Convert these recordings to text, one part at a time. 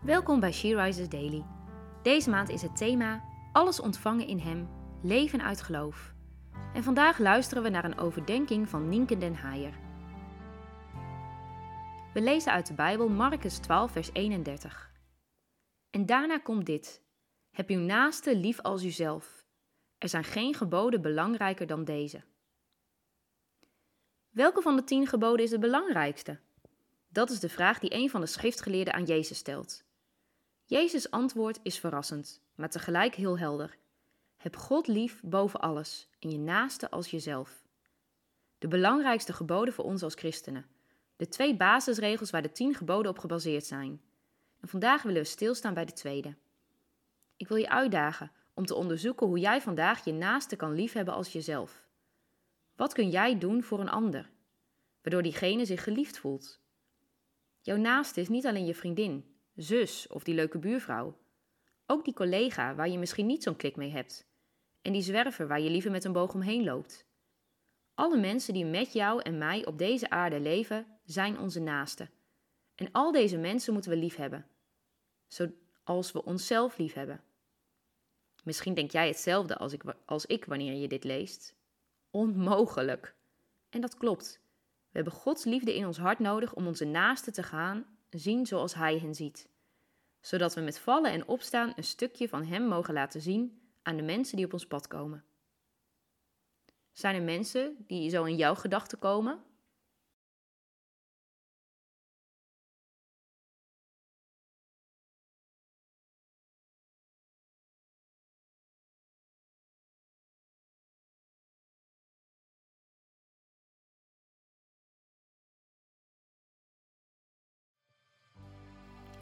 Welkom bij She Rises Daily. Deze maand is het thema Alles ontvangen in Hem, leven uit geloof. En vandaag luisteren we naar een overdenking van Nienke den Haaier. We lezen uit de Bijbel Marcus 12, vers 31. En daarna komt dit: Heb uw naaste lief als uzelf. Er zijn geen geboden belangrijker dan deze. Welke van de tien geboden is het belangrijkste? Dat is de vraag die een van de schriftgeleerden aan Jezus stelt. Jezus' antwoord is verrassend, maar tegelijk heel helder. Heb God lief boven alles en je naaste als jezelf. De belangrijkste geboden voor ons als christenen. De twee basisregels waar de tien geboden op gebaseerd zijn. En vandaag willen we stilstaan bij de tweede. Ik wil je uitdagen om te onderzoeken hoe jij vandaag je naaste kan liefhebben als jezelf. Wat kun jij doen voor een ander, waardoor diegene zich geliefd voelt? Jouw naaste is niet alleen je vriendin, zus of die leuke buurvrouw. Ook die collega waar je misschien niet zo'n klik mee hebt. En die zwerver waar je liever met een boog omheen loopt. Alle mensen die met jou en mij op deze aarde leven, zijn onze naasten. En al deze mensen moeten we lief hebben. Zoals we onszelf lief hebben. Misschien denk jij hetzelfde als ik, als ik wanneer je dit leest. Onmogelijk. En dat klopt. We hebben Gods liefde in ons hart nodig om onze naasten te gaan zien zoals Hij hen ziet. Zodat we met vallen en opstaan een stukje van Hem mogen laten zien aan de mensen die op ons pad komen. Zijn er mensen die zo in jouw gedachten komen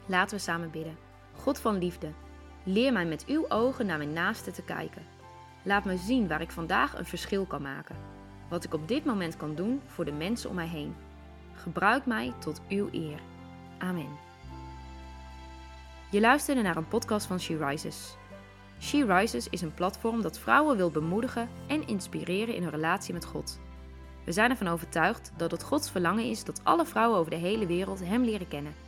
Laten we samen bidden. God van liefde, leer mij met uw ogen naar mijn naaste te kijken. Laat me zien waar ik vandaag een verschil kan maken. Wat ik op dit moment kan doen voor de mensen om mij heen. Gebruik mij tot uw eer. Amen. Je luisterde naar een podcast van She Rises. She Rises is een platform dat vrouwen wil bemoedigen en inspireren in hun relatie met God. We zijn ervan overtuigd dat het Gods verlangen is dat alle vrouwen over de hele wereld Hem leren kennen.